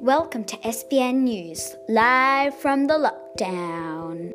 Welcome to SBN News, live from the lockdown.